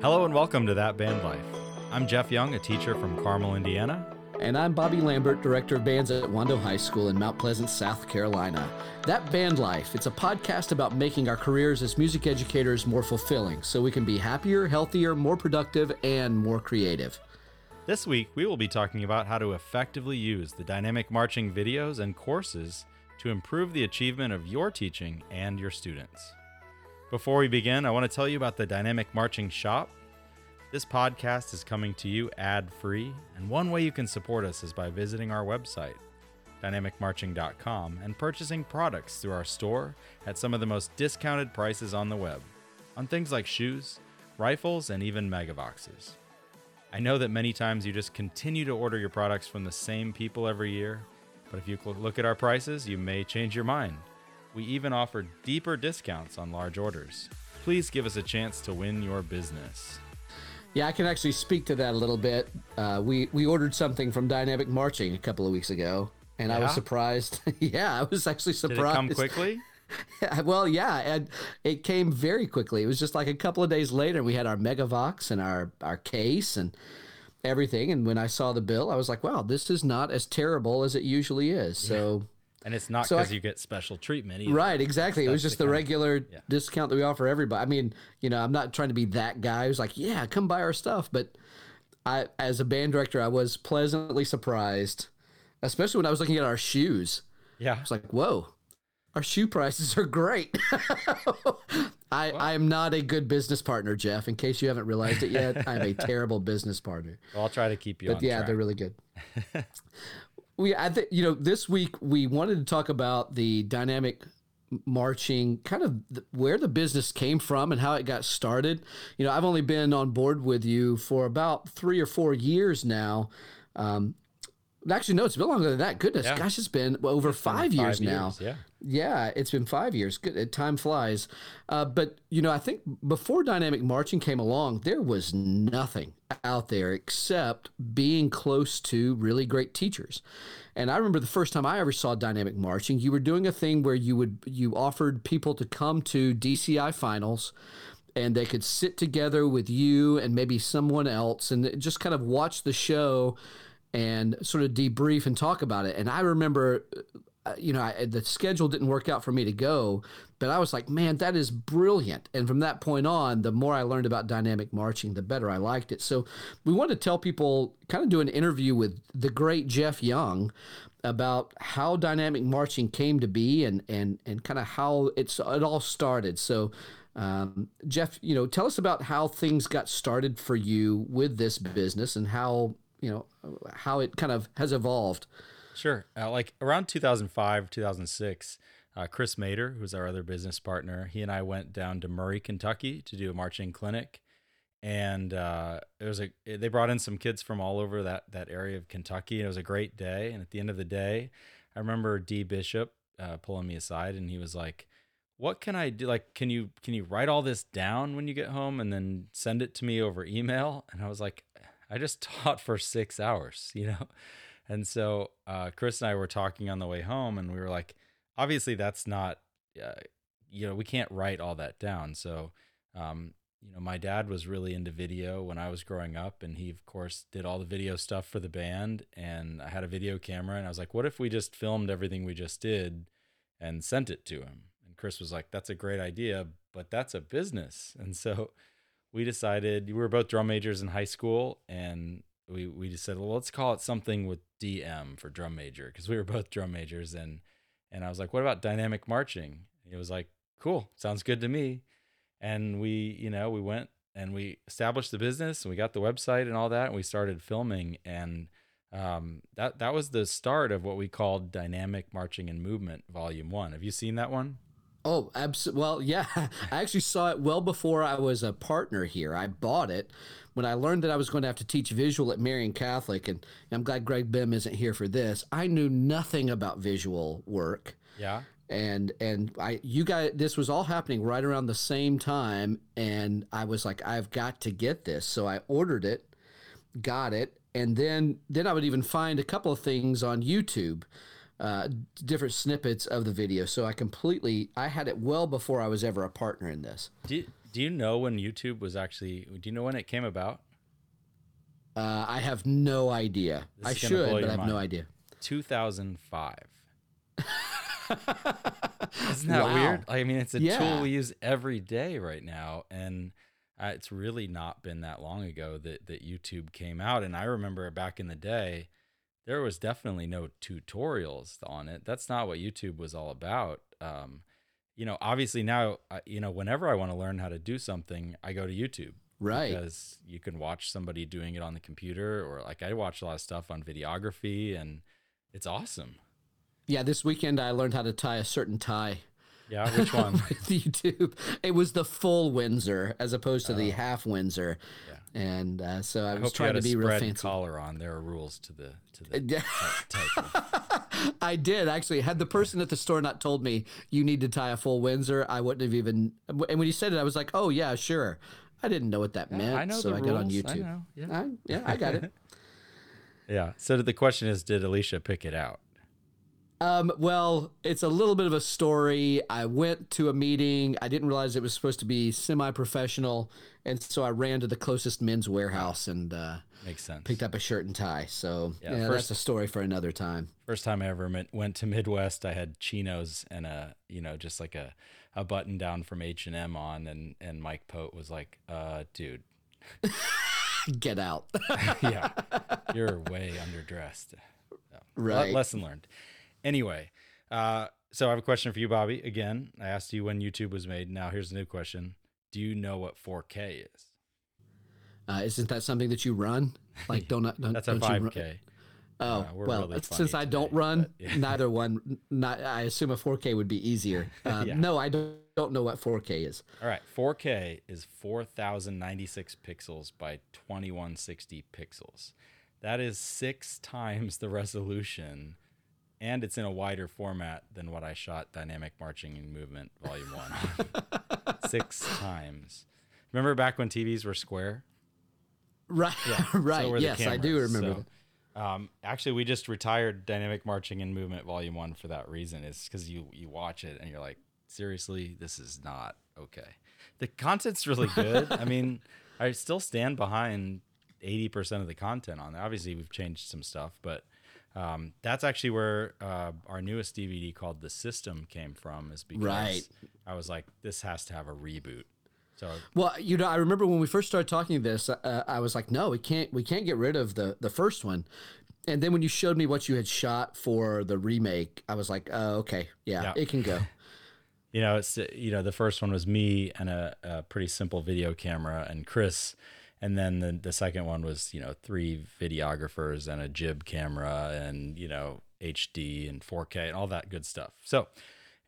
Hello and welcome to That Band Life. I'm Jeff Young, a teacher from Carmel, Indiana. And I'm Bobby Lambert, Director of Bands at Wando High School in Mount Pleasant, South Carolina. That Band Life, it's a podcast about making our careers as music educators more fulfilling so we can be happier, healthier, more productive, and more creative. This week, we will be talking about how to effectively use the dynamic marching videos and courses to improve the achievement of your teaching and your students. Before we begin, I want to tell you about the Dynamic Marching Shop. This podcast is coming to you ad free, and one way you can support us is by visiting our website, dynamicmarching.com, and purchasing products through our store at some of the most discounted prices on the web on things like shoes, rifles, and even Megavoxes. I know that many times you just continue to order your products from the same people every year, but if you look at our prices, you may change your mind. We even offer deeper discounts on large orders. Please give us a chance to win your business. Yeah, I can actually speak to that a little bit. Uh, we we ordered something from Dynamic Marching a couple of weeks ago, and I was surprised. yeah, I was actually surprised. Did it come quickly? well, yeah, and it came very quickly. It was just like a couple of days later. We had our Megavox and our our case and everything. And when I saw the bill, I was like, "Wow, this is not as terrible as it usually is." So, And it's not So because you get special treatment either. right, exactly. It was just the the regular yeah. discount that we offer everybody. I mean, you know, I'm not trying to be that guy who's like, "Yeah, come buy our stuff," but I, as a band director, I was pleasantly surprised, especially when I was looking at our shoes. Yeah. I was like, whoa, our shoe prices are great. I, I am not a good business partner, Jeff. In case you haven't realized it yet, I'm a terrible business partner. Well, I'll try to keep you But yeah, track. they're really good. we, I think, you know, this week we wanted to talk about the dynamic marching, kind of th- where the business came from and how it got started. You know, I've only been on board with you for about three or four years now. Um, actually, no, it's been longer than that. Goodness, Yeah. gosh, it's been over five, years now. Yeah. Yeah, it's been five years. Good, uh, time flies. Uh, but you know, I think before dynamic marching came along, there was nothing out there except being close to really great teachers. And I remember the first time I ever saw dynamic marching, you were doing a thing where you would you offered people to come to DCI finals and they could sit together with you and maybe someone else and just kind of watch the show and sort of debrief and talk about it. And I remember, uh, you know, I, the schedule didn't work out for me to go, but I was like, man, that is brilliant. And from that point on, the more I learned about dynamic marching, the better I liked it. So we wanted to tell people, kind of do an interview with the great Jeff Young about how dynamic marching came to be and and and kind of how it's it all started. So um, Jeff, you know, tell us about how things got started for you with this business and how you know how it kind of has evolved. Sure. Uh, like around 2005, 2006, uh, Chris Mader, who's our other business partner, he and I went down to Murray, Kentucky to do a marching clinic. And uh, it was a they brought in some kids from all over that that area of Kentucky. And it was a great day. And at the end of the day, I remember D Bishop uh, pulling me aside, and he was like, "What can I do? Like, can you can you write all this down when you get home and then send it to me over email?" And I was like, "I just taught for six hours, you know." And so uh, Chris and I were talking on the way home, and we were like, obviously that's not, uh, you know, we can't write all that down. So, um, you know, my dad was really into video when I was growing up, and he of course did all the video stuff for the band. And I had a video camera, and I was like, what if we just filmed everything we just did and sent it to him? And Chris was like, that's a great idea, but that's a business. And so we decided we were both drum majors in high school, and we we just said, well, let's call it something with DM for drum major because we were both drum majors, and and I was like, what about dynamic marching? And he was like, cool, sounds good to me. And we, you know, we went and we established the business, and we got the website and all that, and we started filming, and um, that that was the start of what we called dynamic marching and movement volume one. Have you seen that one? Oh, absolutely. Well, yeah, I actually saw it well before I was a partner here. I bought it when I learned that I was going to have to teach visual at Marian Catholic, and I'm glad Greg Bimm isn't here for this. I knew nothing about visual work. Yeah. and and I you guys this was all happening right around the same time and I was like I've got to get this so I ordered it got it and then then I would even find a couple of things on YouTube uh, different snippets of the video so I completely I had it well before I was ever a partner in this Did Do you know when YouTube was actually? Do you know when it came about? Uh, I have no idea. I should, but I have no idea. 2005. Isn't that Wow. weird? I mean, it's a Yeah. tool we use every day right now, and uh, it's really not been that long ago that that YouTube came out. And I remember back in the day, there was definitely no tutorials on it. That's not what YouTube was all about. Um, you know, obviously now, uh, you know, whenever I want to learn how to do something, I go to YouTube Right. because you can watch somebody doing it on the computer, or like I watch a lot of stuff on videography, and it's awesome. Yeah, this weekend I learned how to tie a certain tie Yeah, which one? with YouTube. It was the full Windsor as opposed to the half Windsor. Yeah. And uh, so I, I was trying to be real fancy. collar on. There are rules to the to the Yeah. type I did actually. Had the person at the store not told me you need to tie a full Windsor, I wouldn't have even. And when you said it, I was like, "Oh yeah, sure." I didn't know what that meant, I know so the I rules. got on I YouTube. know, yeah. I, yeah, I got it. yeah. So the question is, did Alicia pick it out? Um, well, it's a little bit of a story. I went to a meeting. I didn't realize it was supposed to be semi-professional, and so I ran to the closest men's warehouse and uh, Makes sense. picked up a shirt and tie. So Yeah, yeah, first- that's a story for another time. First time I ever met, went to Midwest, I had chinos and a you know just like a a button down from H and M on, and and Mike Pote was like, "Uh, dude, Get out. yeah, you're way underdressed." So, Right. lesson learned. Anyway, uh, so I have a question for you, Bobby. Again, I asked you when YouTube was made. Now here's a new question: Do you know what 4K is? Uh, isn't that something that you run? Like, don't, don't That's a don't you run- 5K. Oh Uh, we're well, really since I don't run, but, yeah. neither one. Not, I assume a 4K would be easier. Uh, Yeah. No, I don't, don't know what 4K is. All right, 4K is 4096 pixels by 2160 pixels. That is six times the resolution, and it's in a wider format than what I shot Dynamic Marching and Movement Volume 1 six times. Remember back when TVs were square? Right, So right. the yes, I do remember. So. Um, actually, we just retired Dynamic Marching and Movement Volume One for that reason. Is because you you watch it and you're like, seriously, this is not okay. The content's really good. I mean, I still stand behind eighty percent of the content on there. Obviously, we've changed some stuff, but um, that's actually where uh, our newest DVD called "The System" came from. Is because Right. I was like, this has to have a reboot. So Well, you know, I remember when we first started talking this, uh, I was like, no, we can't, we can't get rid of the the first one. And then when you showed me what you had shot for the remake, I was like, oh, okay, yeah, Yeah. it can go. you know it's you know the first one was me and a, a pretty simple video camera and chris and then the, the second one was you know three videographers and a jib camera and you know hd and 4k and all that good stuff. So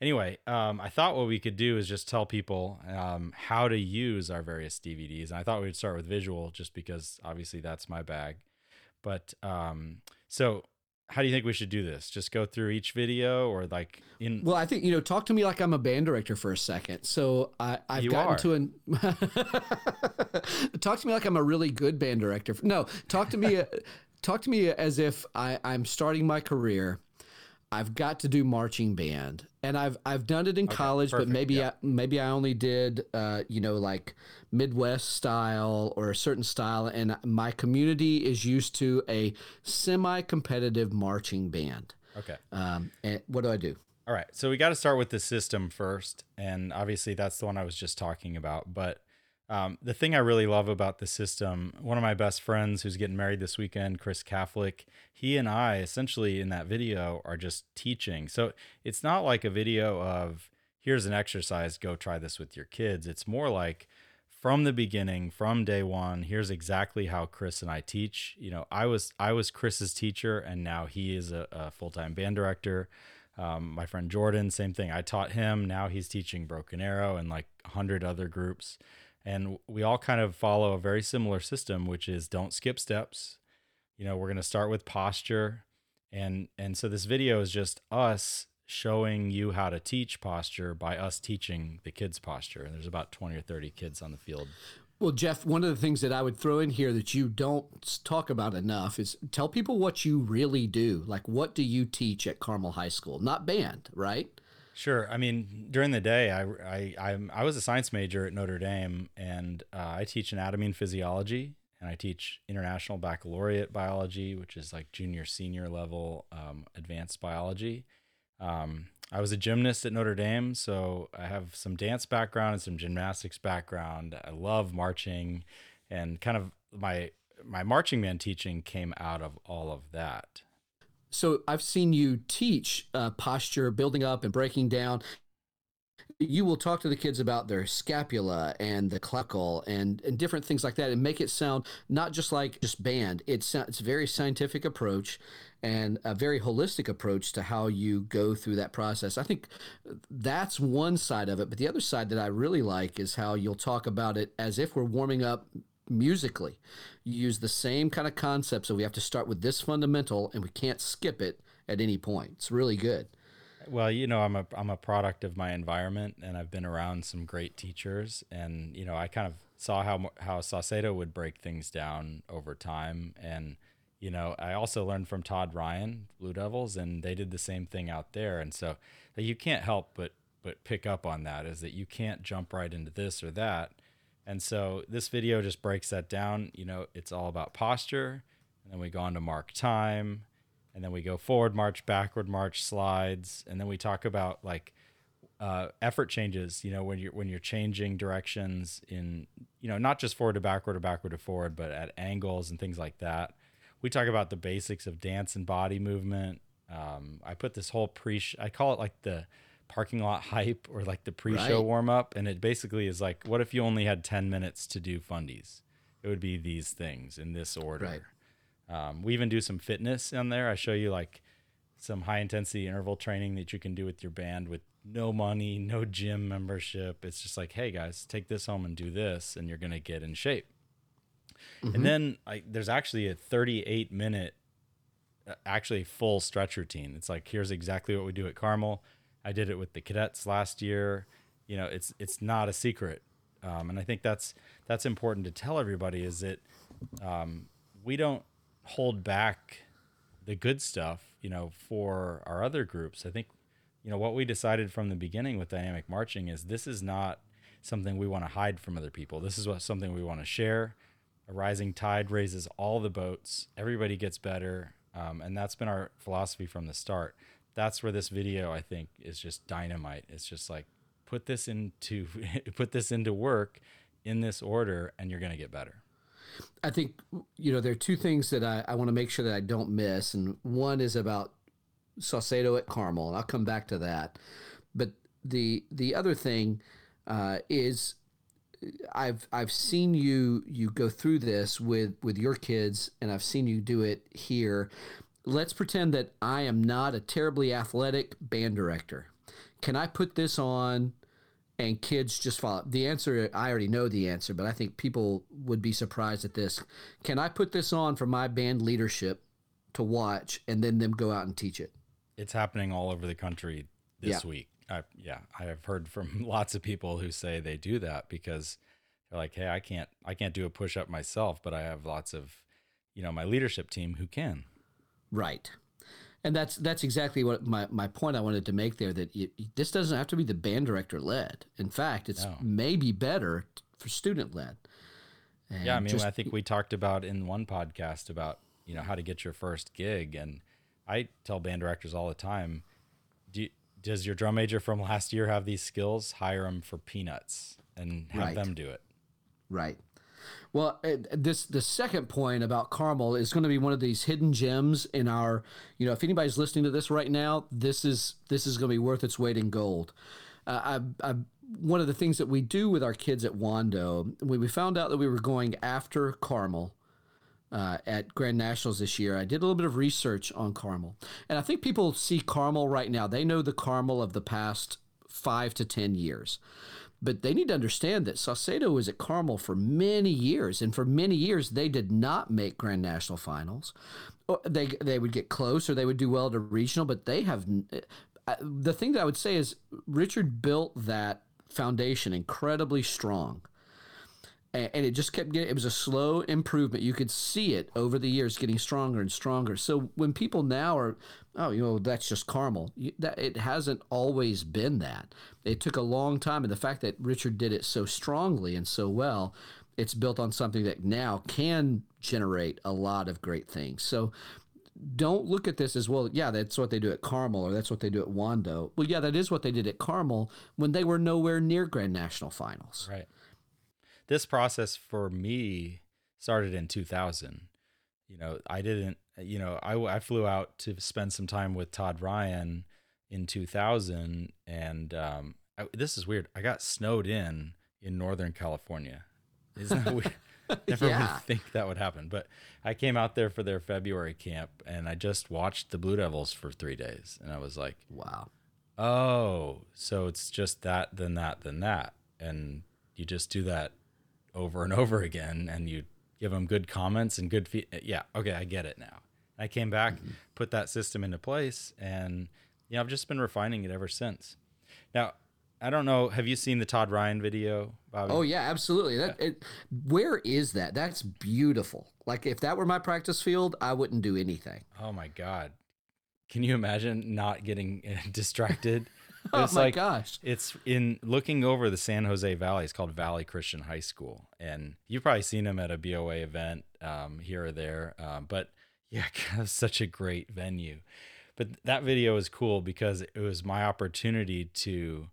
anyway um, i thought what we could do is just tell people um, how to use our various dvds and i thought we'd start with visual just because obviously that's my bag. But um, so how do you think we should do this just go through each video or like in Well, I think you know, talk to me like I'm a band director for a second. So I, I've You gotten are. to an. talk to me like I'm a really good band director. No, talk to me, talk to me as if I, I'm starting my career. I've got to do marching band, and I've I've done it in college, perfect, but maybe yeah. I, maybe I only did uh, you know like Midwest style or a certain style, and my community is used to a semi-competitive marching band. okay Um, and what do I do? All right. So we got to start with the system first. And obviously, that's the one I was just talking about. But um, the thing I really love about the system, one of my best friends who's getting married this weekend, Chris Catholic, he and I essentially in that video are just teaching. So it's not like a video of here's an exercise, go try this with your kids. It's more like from the beginning, from day one, here's exactly how Chris and I teach. You know, I was I was Chris's teacher, and now he is a, a full time band director. Um, my friend Jordan, same thing. I taught him. Now he's teaching Broken Arrow and like hundred other groups, and we all kind of follow a very similar system, which is don't skip steps. You know, we're gonna start with posture, and and so this video is just us showing you how to teach posture by us teaching the kids posture. And there's about twenty or thirty kids on the field. Well, Jeff, one of the things that I would throw in here that you don't talk about enough is tell people what you really do. Like, what do you teach at Carmel High School? Not band, right? Sure. I mean, during the day, I, I, I'm, I was a science major at Notre Dame, and uh, I teach anatomy and physiology, and I teach international baccalaureate biology, which is like junior, senior level um, advanced biology. Um, I was a gymnast at Notre Dame, so I have some dance background and some gymnastics background. I love marching, and kind of my my marching band teaching came out of all of that. So I've seen you teach uh, posture, building up and breaking down. You will talk to the kids about their scapula and the clavicle and, and different things like that and make it sound not just like just band. It's, it's a very scientific approach and a very holistic approach to how you go through that process. I think that's one side of it. But the other side that I really like is how you'll talk about it as if we're warming up musically. You use the same kind of concept, so we have to start with this fundamental, and we can't skip it at any point. It's really good. Well, you know, I'm a I'm a product of my environment, and I've been around some great teachers, and you know, I kind of saw how how Saucedo would break things down over time, and you know, I also learned from Todd Ryan, Blue Devils, and they did the same thing out there, and so you can't help but but pick up on that is that you can't jump right into this or that and so this video just breaks that down. You know, it's all about posture. And then we go on to mark time. And then we go forward march, backward march, slides. And then we talk about like uh, effort changes, you know, when you're when you're changing directions in, you know, not just forward to backward or backward to forward, but at angles and things like that. We talk about the basics of dance and body movement. Um, I put this whole pre, I call it like the parking lot hype or like the pre-show right. warm up and it basically is like what if you only had 10 minutes to do fundies? It would be these things in this order. Right. um, we even do some fitness on there. I show you like some high intensity interval training that you can do with your band with no money no gym membership. It's just like hey guys take this home and do this and you're going to get in shape. Mm-hmm. and then I, there's actually a 38 minute uh, actually full stretch routine. It's like here's exactly what we do at carmel I did it with the cadets last year. You know, it's it's not a secret, um, and I think that's that's important to tell everybody is that um, we don't hold back the good stuff. You know, for our other groups, I think you know what we decided from the beginning with dynamic marching is this is not something we want to hide from other people. This is what something we want to share. A rising tide raises all the boats. Everybody gets better, um, and that's been our philosophy from the start that's where this video I think is just dynamite. It's just like put this into put this into work in this order and you're going to get better. I think you know there are two things that I, I want to make sure that I don't miss, and one is about Saucedo at Carmel, and I'll come back to that. But the the other thing uh, is I've I've seen you you go through this with with your kids, and I've seen you do it here let's pretend that I am not a terribly athletic band director. Can I put this on and kids just follow? The answer, I already know the answer, but I think people would be surprised at this. Can I put this on for my band leadership to watch and then them go out and teach it? It's happening all over the country this yeah. week. I, yeah, I have heard from lots of people who say they do that because they're like, "Hey, I can't, I can't do a push up myself, but I have lots of, you know, my leadership team who can." Right. And that's that's exactly what my, my point I wanted to make there. That it, this doesn't have to be the band director led. In fact, it's no. maybe better for student led. Yeah, I mean, just, I think we talked about in one podcast about you know how to get your first gig, and I tell band directors all the time, do you, does your drum major from last year have these skills? Hire them for peanuts and have right. them do it. Right. Well, this the second point about Carmel is going to be one of these hidden gems in our. You know, if anybody's listening to this right now, this is this is going to be worth its weight in gold. Uh, I, I, one of the things that we do with our kids at Wando, when we found out that we were going after Carmel uh, at Grand Nationals this year, I did a little bit of research on Carmel, and I think people see Carmel right now. They know the Carmel of the past five to ten years. But they need to understand that Saucedo was at Carmel for many years, and for many years they did not make Grand National Finals. They they would get close or they would do well a regional, but they have. Uh, the thing that I would say is Richard built that foundation incredibly strong. And, it just kept getting. It was a slow improvement. You could see it over the years getting stronger and stronger. So when people now are, oh, you know, that's just Carmel. You, that it hasn't always been that. It took a long time, and the fact that Richard did it so strongly and so well, it's built on something that now can generate a lot of great things. So don't look at this as well. Yeah, that's what they do at Carmel, or that's what they do at Wando. Well, yeah, that is what they did at Carmel when they were nowhere near Grand National Finals. Right. This process for me started in 2000. You know, I didn't. You know, I I flew out to spend some time with Todd Ryan in 2000, and um, I, this is weird. I got snowed in in Northern California. Isn't that weird? Never Yeah. would think that would happen. But I came out there for their February camp and I just watched the Blue Devils for three days. And I was like, Wow. oh, so it's just that, then that, then that. And you just do that over and over again and you give them good comments and good feedback. Eh, yeah, okay, I get it now. I came back, mm-hmm. put that system into place, and you know, I've just been refining it ever since. Now, I don't know. Have you seen the Todd Ryan video? Bobby? Oh yeah, absolutely. That it, where is that? That's beautiful. Like if that were my practice field, I wouldn't do anything. Oh my god. Can you imagine not getting eh, distracted? Oh It's my like- gosh. It's in looking over the San Jose Valley. It's called Valley Christian High School, and you've probably seen them at a BOA event um, here or there. Um, but yeah, such a great venue. But that video is cool because it was my opportunity to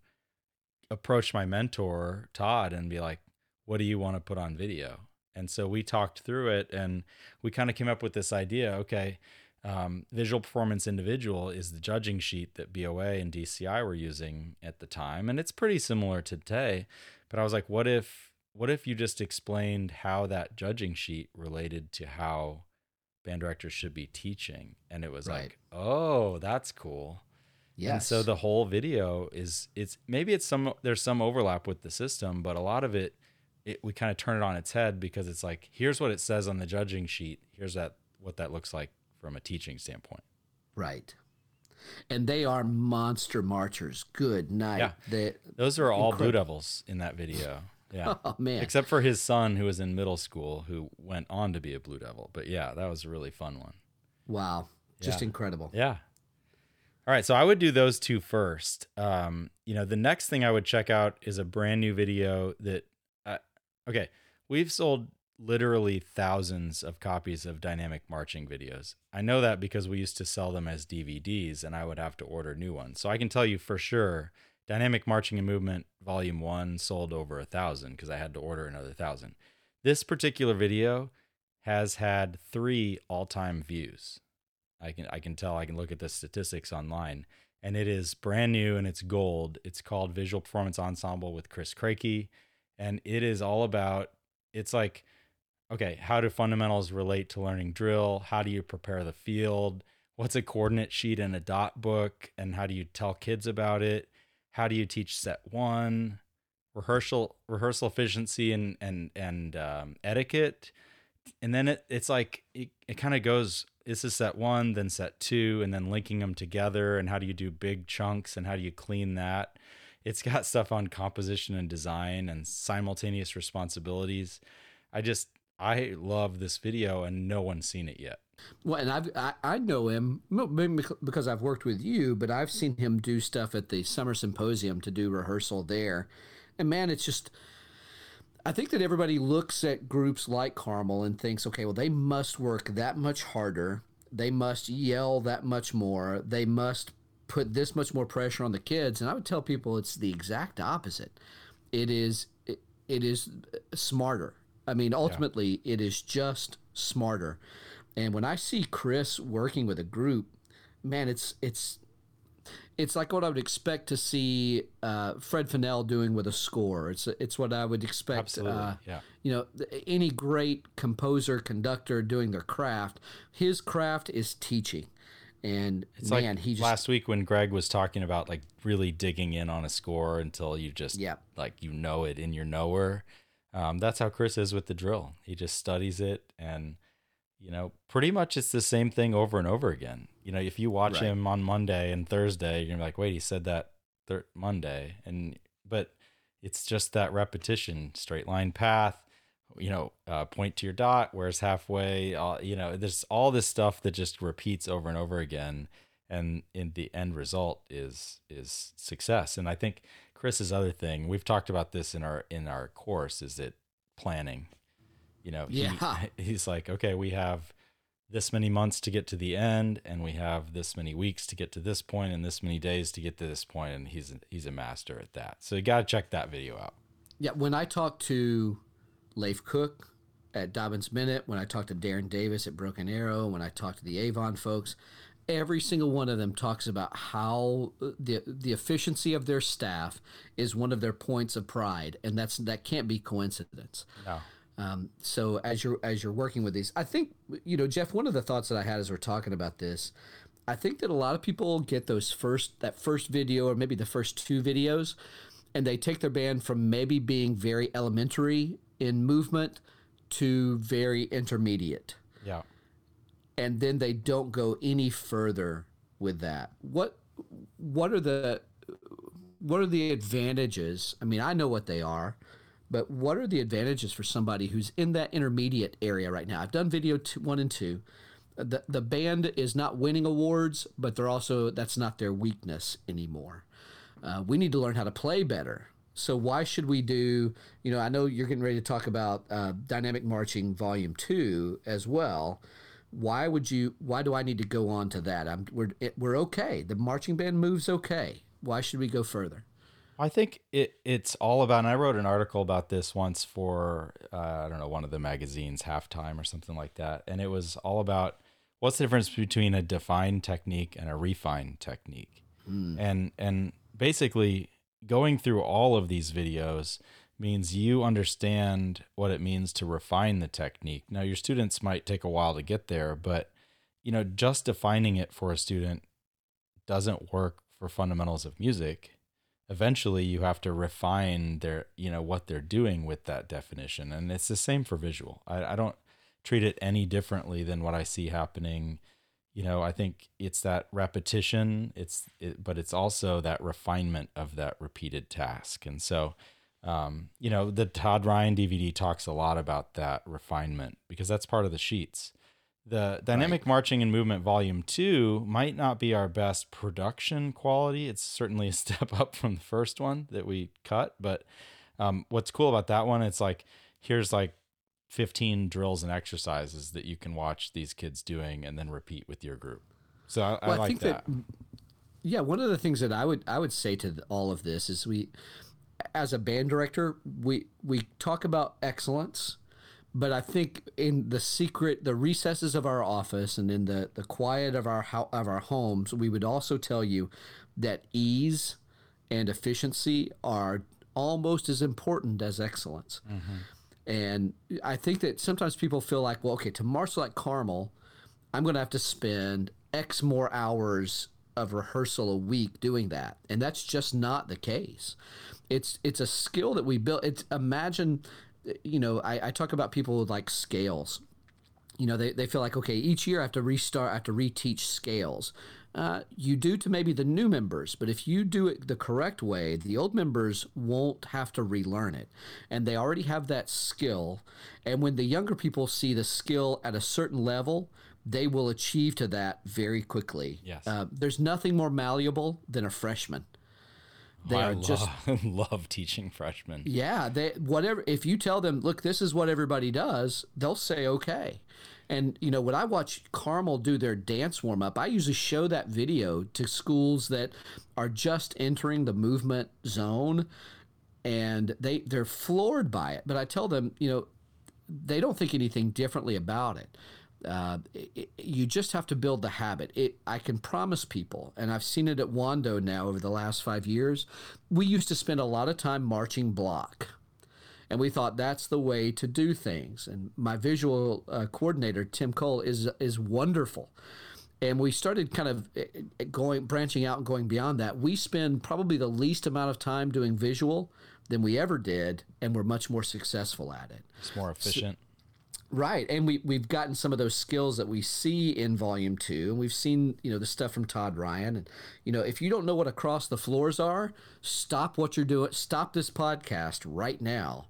approach my mentor Todd and be like, "What do you want to put on video?" And so we talked through it, and we kind of came up with this idea. Okay, um, visual performance individual is the judging sheet that BOA and DCI were using at the time, and it's pretty similar to today. But I was like, what if what if you just explained how that judging sheet related to how band directors should be teaching? And it was Right. like, oh, that's cool. Yes. And so the whole video is it's maybe it's some there's some overlap with the system, but a lot of it, it we kind of turn it on its head because it's like here's what it says on the judging sheet. Here's that what that looks like from a teaching standpoint. right. And they are monster marchers. Good night. Yeah. They, Those are all Blue Devils in that video. Yeah. oh man. Except for his son who was in middle school who went on to be a Blue Devil. But yeah, that was a really fun one. wow. Just Yeah. incredible. Yeah. All right, so I would do those two first. Um, you know, the next thing I would check out is a brand new video that. Uh, okay, we've sold literally thousands of copies of dynamic marching videos. I know that because we used to sell them as DVDs, and I would have to order new ones. So I can tell you for sure, dynamic marching and movement volume one sold over a thousand because I had to order another thousand. This particular video has had three all-time views. I can I can tell I can look at the statistics online and it is brand new and it's gold. It's called Visual Performance Ensemble with Chris Crakey and it is all about it's like okay, how do fundamentals relate to learning drill? How do you prepare the field? What's a coordinate sheet in a dot book and how do you tell kids about it? How do you teach set 1? Rehearsal rehearsal efficiency and and and um, etiquette and then it, it's like it, it kind of goes this is set one then set two and then linking them together and how do you do big chunks and how do you clean that it's got stuff on composition and design and simultaneous responsibilities i just i love this video and no one's seen it yet Well, and I've, I I know him maybe because I've worked with you, but I've seen him do stuff at the summer symposium to do rehearsal there, and man, it's just. I think that everybody looks at groups like Carmel and thinks, okay, well, they must work that much harder. They must yell that much more. They must put this much more pressure on the kids. And I would tell people it's the exact opposite. It is it, it is smarter. I mean, ultimately, it is just smarter. And when I see Chris working with a group, man, it's it's it's like what I would expect to see uh, Fred Fennell doing with a score. It's it's what I would expect. absolutely Uh, yeah you know, any great composer, conductor doing their craft, his craft is teaching. And it's man, like he just last week when greg was talking about like really digging in on a score until you just Yeah. like you know it in your knower um, that's how chris is with the drill he just studies it and you know pretty much it's the same thing over and over again you know if you watch Right. him on monday and thursday you're like wait he said that thir- monday and but it's just that repetition straight line path you know, uh, point to your dot, where's halfway, all, you know, there's all this stuff that just repeats over and over again. And in the end result is is success. And I think Chris's other thing, we've talked about this in our in our course, is it planning. You know, he, Yeah. he's like, okay, we have this many months to get to the end, and we have this many weeks to get to this point, and this many days to get to this point, and he's he's a master at that. So you got to check that video out. Yeah, when I talk to Lafe Cook at Dobyns-Bennett, when I talk to Darrin Davis at Broken Arrow, when I talk to the Avon folks, every single one of them talks about how the the efficiency of their staff is one of their points of pride, and that's that can't be coincidence. No. Um, so as you're as you're working with these, I think you know, Jeff. One of the thoughts that I had as we're talking about this, I think that a lot of people get those first that first video or maybe the first two videos, and they take their band from maybe being very elementary in movement to very intermediate, Yeah. And then they don't go any further with that. What what are the what are the advantages? I mean, I know what they are. But what are the advantages for somebody who's in that intermediate area right now? I've done video two, one and two. The the band is not winning awards, but they're also that's not their weakness anymore. Uh, we need to learn how to play better. So why should we do? You know, I know you're getting ready to talk about uh, dynamic marching volume two as well. Why would you? Why do I need to go on to that? I'm, we're it, we're okay. The marching band moves okay. Why should we go further? I think it it's all about. And I wrote an article about this once for uh, I don't know one of the magazines, Halftime or something like that, and it was all about what's the difference between a defined technique and a refined technique, and and basically going through all of these videos means you understand what it means to refine the technique. Now your students might take a while to get there, but you know just defining it for a student doesn't work for fundamentals of music. Eventually you have to refine their you know what they're doing with that definition and it's the same for visual. I, I don't treat it any differently than what i see happening. You know i think it's that repetition it's it, but it's also that refinement of that repeated task and so um, you know the todd ryan dvd talks a lot about that refinement because that's part of the sheets. The dynamic marching and movement volume 2 might not be our best production quality. It's certainly a step up from the first one that we cut but um, what's cool about that one it's like here's like 15 drills and exercises that you can watch these kids doing and then repeat with your group. So i, I Well, I like think that, that- Yeah, one of the things that I would I would say to all of this is we, as a band director, we we talk about excellence, but I think in the secret, the recesses of our office and in the the quiet of our ho- of our homes, we would also tell you that ease and efficiency are almost as important as excellence. Mm-hmm. And I think that sometimes people feel like, well, okay, to march like Carmel, I'm going to have to spend X more hours of rehearsal a week doing that, and that's just not the case. It's it's a skill that we build It's imagine, you know, I, I talk about people with like scales. You know, they, they feel like okay, each year I have to restart, I have to reteach scales. Uh, you do to maybe the new members, but if you do it the correct way, the old members won't have to relearn it, and they already have that skill. And when the younger people see the skill at a certain level, they will achieve to that very quickly. Yes. Uh, there's nothing more malleable than a freshman. They I are just love, love teaching freshmen yeah, they whatever. If you tell them, look, this is what everybody does, they'll say okay. And you know, when I watch Carmel do their dance warm up, I usually show that video to schools that are just entering the movement zone, and they they're floored by it. But I tell them, you know, they don't think anything differently about it. Uh, it- you just have to build the habit. It, I can promise people, and I've seen it at Wando now over the last five years. We used to spend a lot of time marching block, and we thought that's the way to do things. And my visual uh, coordinator Tim Cole is is wonderful. And we started kind of eh, eh, going branching out and going beyond that. We spend probably the least amount of time doing visual than we ever did, and we're much more successful at it. it's more efficient Right, and we we've gotten some of those skills that we see in Volume Two, and we've seen you know the stuff from Todd Ryan, and you know if you don't know what across the floors are, stop what you're doing, stop this podcast right now,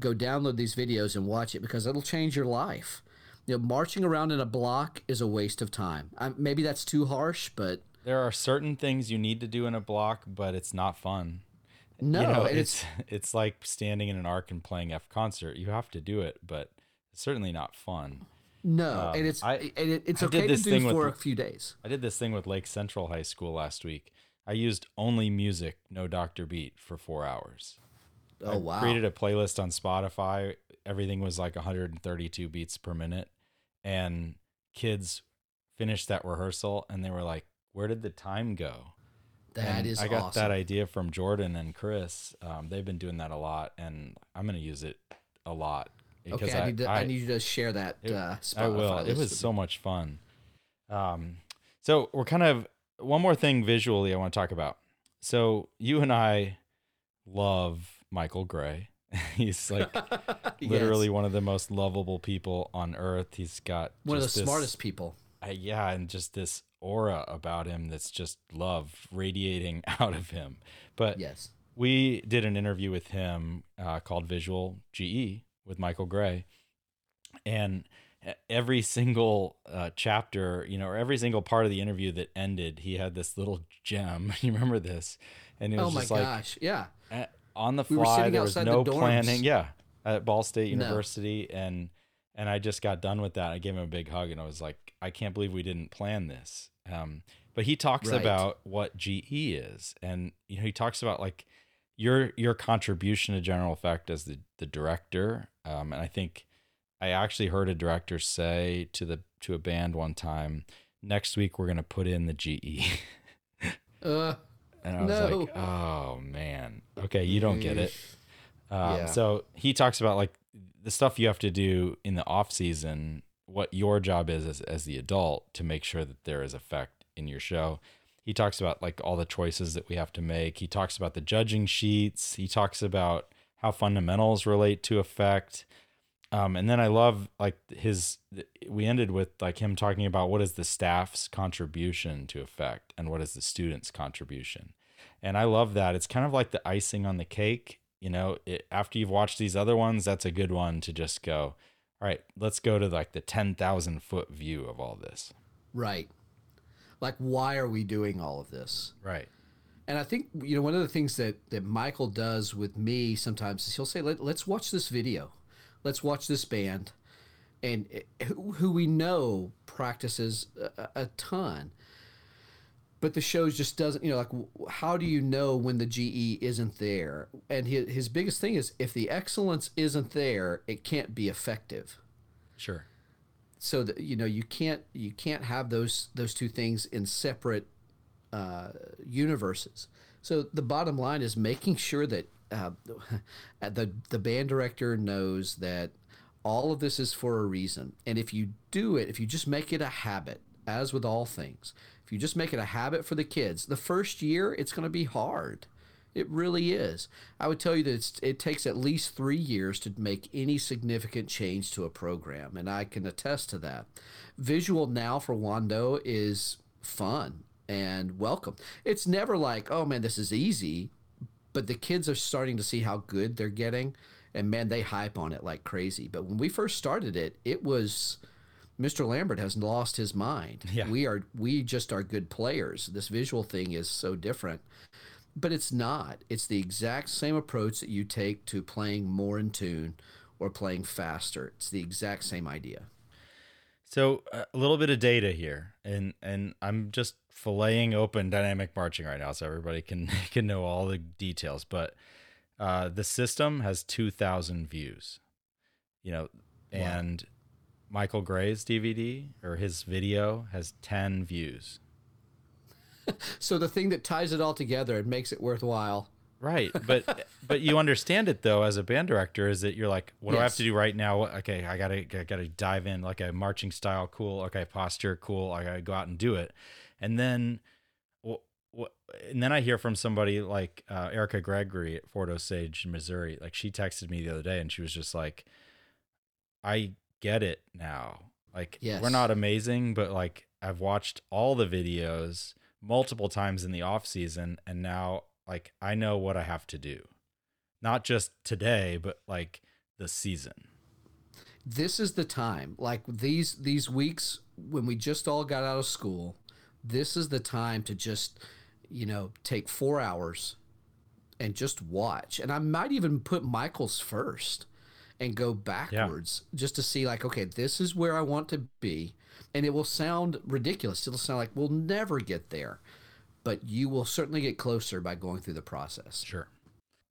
go download these videos and watch it because it'll change your life. You know, marching around in a block is a waste of time. I, maybe that's too harsh, but there are certain things you need to do in a block, but it's not fun. no, you know, and it's it's like standing in an arc and playing F concert. You have to do it, but it's certainly not fun. no, um, and it's I- and it, it's I okay to this do thing with for a few days. I did this thing with Lake Central High School last week. I used only music, no Dr. Beat, for four hours. Oh I wow! created a playlist on Spotify. Everything was like 132 beats per minute, and kids finished that rehearsal and they were like, "Where did the time go?" That and is I got awesome. that idea from Jordan and Chris. Um, they've been doing that a lot, and I'm gonna use it a lot okay, I, need to, I, need you to share that. it- uh, I will. It was so much fun. Um, so we're kind of one more thing visually I want to talk about. So you and I love Michael Gray. He's like Yes. literally one of the most lovable people on earth. He's got one of the this- smartest people. uh, yeah, and just this aura about him that's just love radiating out of him. But Yes. we did an interview with him uh, called Visual GE with Michael Gray, and every single uh, chapter, you know, or every single part of the interview that ended, he had this little gem. You remember this? And it was Oh my just like gosh! Yeah. eh, on the fly. sitting There was outside the no planning. Yeah, at Ball State No. University, and and I just got done with that. I gave him a big hug, and I was like, I can't believe we didn't plan this. Um, but he talks Right. about what GE is, and you know, he talks about like your your contribution to General Effect as the the director. Um, and I think I actually heard a director say to the to a band one time, next week we're gonna put in the GE. Uh, And I was No. like, oh man. Okay, you don't get it. Um, Yeah. So he talks about like the stuff you have to do in the off season, what your job is as, as the adult to make sure that there is effect in your show. He talks about like all the choices that we have to make. He talks about the judging sheets. He talks about how fundamentals relate to effect. Um, and then I love like his. We ended with like him talking about what is the staff's contribution to effect and what is the student's contribution, and I love that. It's kind of like the icing on the cake. You know, it, after you've watched these other ones, that's a good one to just go. All right, let's go to like the ten thousand foot view of all this. right. Like, why are we doing all of this? Right. And I think you know one of the things that that Michael does with me sometimes is he'll say, Let, "Let's watch this video, let's watch this band," and uh, who, who we know practices a, a ton, but the show just doesn't. You know, like how do you know when the GE isn't there? And his his biggest thing is if the excellence isn't there, it can't be effective Sure. so that you know you can't you can't have those those two things in separate uh, universes. So the bottom line is making sure that uh, the the band director knows that all of this is for a reason, and if you do it, if you just make it a habit, as with all things, if you just make it a habit for the kids, the first year it's going to be hard. It really is. I would tell you that it takes at least three years to make any significant change to a program, and I can attest to that. Visual now for Wando is fun and welcome. It's never like, oh man, this is easy, but the kids are starting to see how good they're getting, and man, they hype on it like crazy. But when we first started it, it was. Mr. Lambert has lost his mind. Yeah. We are we just are good players. This visual thing is so different but it's not. It's the exact same approach that you take to playing more in tune or playing faster. It's the exact same idea. So uh, a little bit of data here, and and I'm just filleting open dynamic marching right now, so everybody can can know all the details. But uh, the system has 2,000 views, you know, and Michael Gray's DVD or his video has 10 views. So the thing that ties it all together and makes it worthwhile. Right, but but you understand it though as a band director is that you're like, what do I have to do right now? Okay, I gotta I gotta dive in like a marching style, cool. Okay, posture, cool. I gotta go out and do it, and then, and then I hear from somebody like uh, Erica Gregory at Fort Osage, Missouri. Like she texted me the other day, and she was just like, I get it now. Like Yes. we're not amazing, but like I've watched all the videos multiple times in the off season, and now like I know what I have to do. Not just today, but like the season. This is the time. Like these these weeks when we just all got out of school, this is the time to just, you know, take 4 hours and just watch. And I might even put Michael's first and go backwards yeah. just to see like okay, this is where I want to be. And it will sound ridiculous. It'll sound like we'll never get there. But you will certainly get closer by going through the process. Sure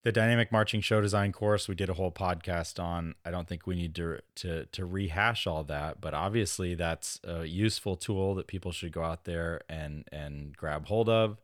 the dynamic marching show design course we did a whole podcast on i don't think we need to to to rehash all that but obviously that's a useful tool that people should go out there and and grab hold of.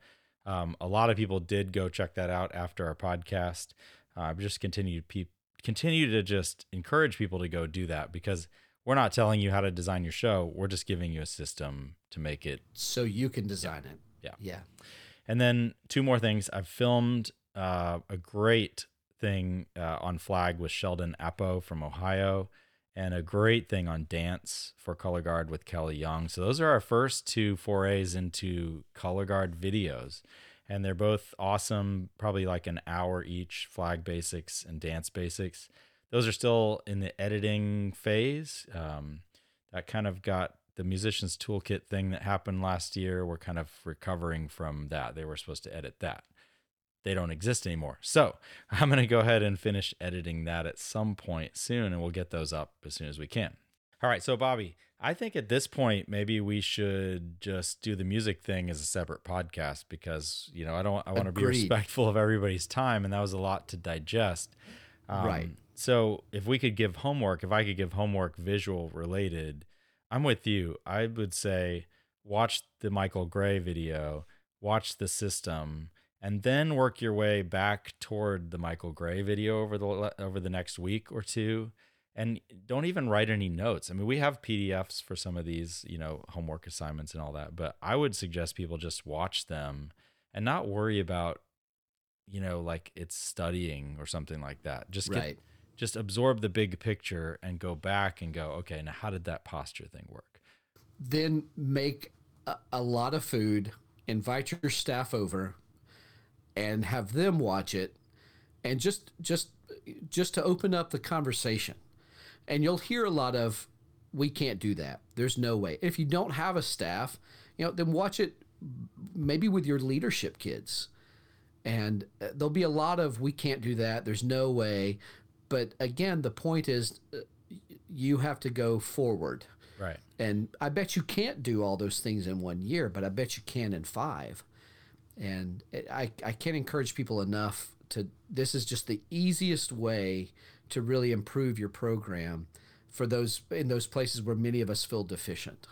Um, a lot of people did go check that out after our podcast. Uh, i've just continued pe- continue to just encourage people to go do that because we're not telling you how to design your show. We're just giving you a system to make it so you can design yeah, it. Yeah. Yeah. And then two more things. I've filmed uh, a great thing uh, on flag with Sheldon Appo from Ohio, and a great thing on dance for color guard with Kelly Young. So those are our first two forays into color guard videos, and they're both awesome. Probably like an hour each. Flag basics and dance basics. Those are still in the editing phase. Um, that kind of got the musician's toolkit thing that happened last year. We're kind of recovering from that. They were supposed to edit that they don't exist anymore. So I'm going to go ahead and finish editing that at some point soon, and we'll get those up as soon as we can. All right. So, Bobby, I think at this point, maybe we should just do the music thing as a separate podcast because, you know, I don't, I want to be respectful of everybody's time, and that was a lot to digest. Um, right. So, if we could give homework, if I could give homework visual related, I'm with you. I would say watch the Michael Gray video, watch the system and then work your way back toward the Michael Gray video over the over the next week or two and don't even write any notes. I mean, we have PDFs for some of these, you know, homework assignments and all that, but I would suggest people just watch them and not worry about you know, like it's studying or something like that. Just get, right. just absorb the big picture and go back and go, okay, now how did that posture thing work? Then make a, a lot of food, invite your staff over, and have them watch it and just just just to open up the conversation. And you'll hear a lot of we can't do that. There's no way. If you don't have a staff you know then watch it maybe with your leadership kids. And uh, there'll be a lot of we can't do that. There's no way. But again the point is uh, you have to go forward. Right. And i bet you can't do all those things in one year but i bet you can in five and it, I, I can't encourage people enough to this is just the easiest way to really improve your program for those in those places where many of us feel deficient.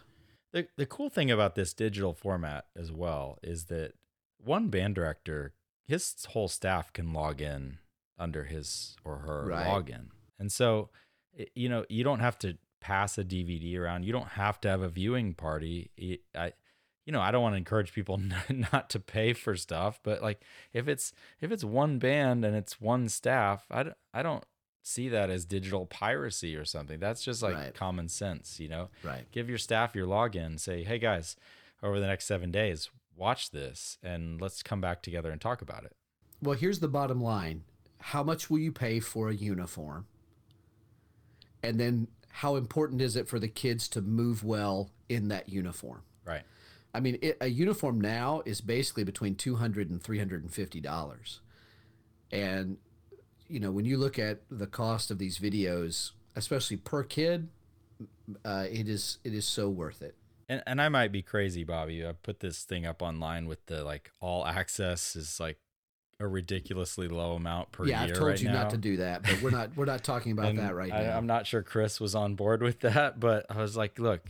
The, the cool thing about this digital format as well is that one band director his whole staff can log in under his or her right. login. And so you know you don't have to pass a dvd around. You don't have to have a viewing party. I, you know, I don't want to encourage people not to pay for stuff, but like if it's if it's one band and it's one staff, I don't, I don't see that as digital piracy or something. That's just like right. common sense, you know. Right. Give your staff your login, say, "Hey guys, over the next 7 days, watch this and let's come back together and talk about it." Well, here's the bottom line. How much will you pay for a uniform? And then how important is it for the kids to move well in that uniform? Right. I mean, it, a uniform now is basically between two hundred and three hundred and fifty dollars, and you know when you look at the cost of these videos, especially per kid, uh, it is it is so worth it. And and I might be crazy, Bobby. I put this thing up online with the like all access is like a ridiculously low amount per yeah, year. Yeah, I've told right you now. not to do that, but we're not we're not talking about that right I, now. I'm not sure Chris was on board with that, but I was like, look,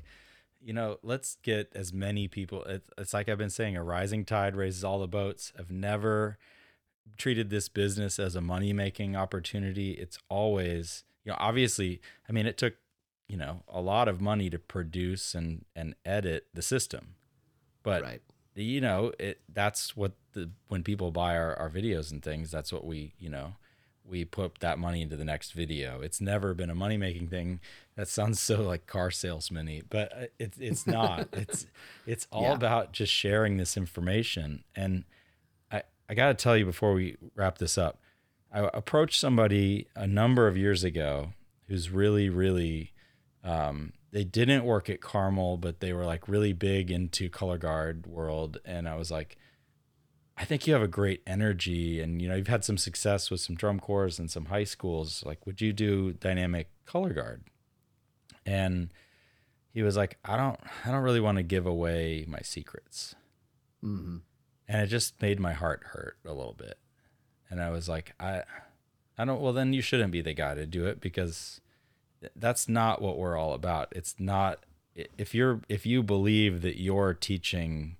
you know, let's get as many people. It's, it's like I've been saying, a rising tide raises all the boats. I've never treated this business as a money making opportunity. It's always, you know, obviously, I mean, it took, you know, a lot of money to produce and and edit the system, but right. you know, it that's what the when people buy our, our videos and things, that's what we, you know, we put that money into the next video. It's never been a money making thing. That sounds so like car salesman but uh, it's it's not. it's it's all yeah. about just sharing this information. And I I got to tell you before we wrap this up, I approached somebody a number of years ago who's really, really, um, they didn't work at Carmel, but they were like really big into color guard world. And I was like, I think you have a great energy and, you know, you've had some success with some drum corps and some high schools. Like, would you do dynamic color guard? And he was like, I don't, I don't really want to give away my secrets. Mm-hmm. And it just made my heart hurt a little bit. And I was like, I, I don't, well, then you shouldn't be the guy to do it because that's not what we're all about. It's not, if you're, if you believe that you're teaching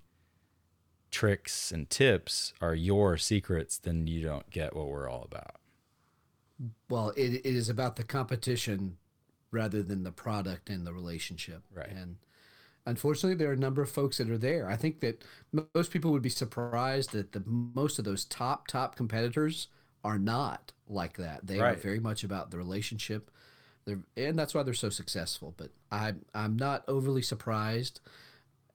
tricks and tips are your secrets, then you don't get what we're all about. Well, it, it is about the competition rather than the product and the relationship. Right. And unfortunately, there are a number of folks that are there. I think that most people would be surprised that the most of those top top competitors are not like that. They Right. are very much about the relationship. They're, and that's why they're so successful. But I, I'm not overly surprised.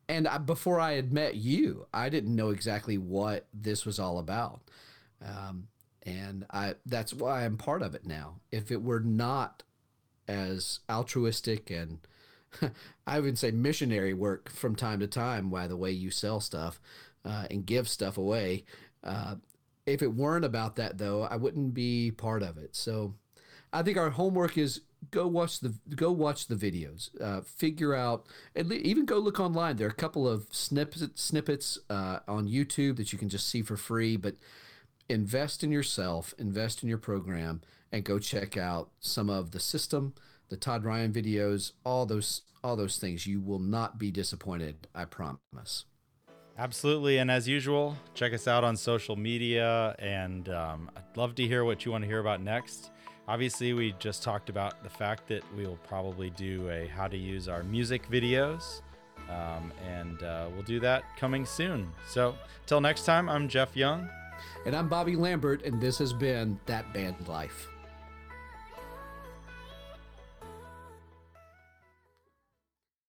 And I, before I had met you, I didn't know exactly what this was all about. Um, and I that's why I'm part of it now. If it were not as altruistic and I would say missionary work from time to time by the way you sell stuff uh, and give stuff away. Uh, if it weren't about that though, I wouldn't be part of it. So I think our homework is go watch the go watch the videos, uh, figure out, and even go look online. There are a couple of snippets snippets uh, on YouTube that you can just see for free, but invest in yourself, invest in your program, and go check out some of the system, the Todd Ryan videos, all those all those things. You will not be disappointed. I promise. Absolutely. And as usual, check us out on social media. And um, I'd love to hear what you want to hear about next. Obviously, we just talked about the fact that we will probably do a how to use our music videos. Um, and uh, we'll do that coming soon. So, till next time, I'm Jeff Young. And I'm Bobby Lambert, and this has been That Band Life.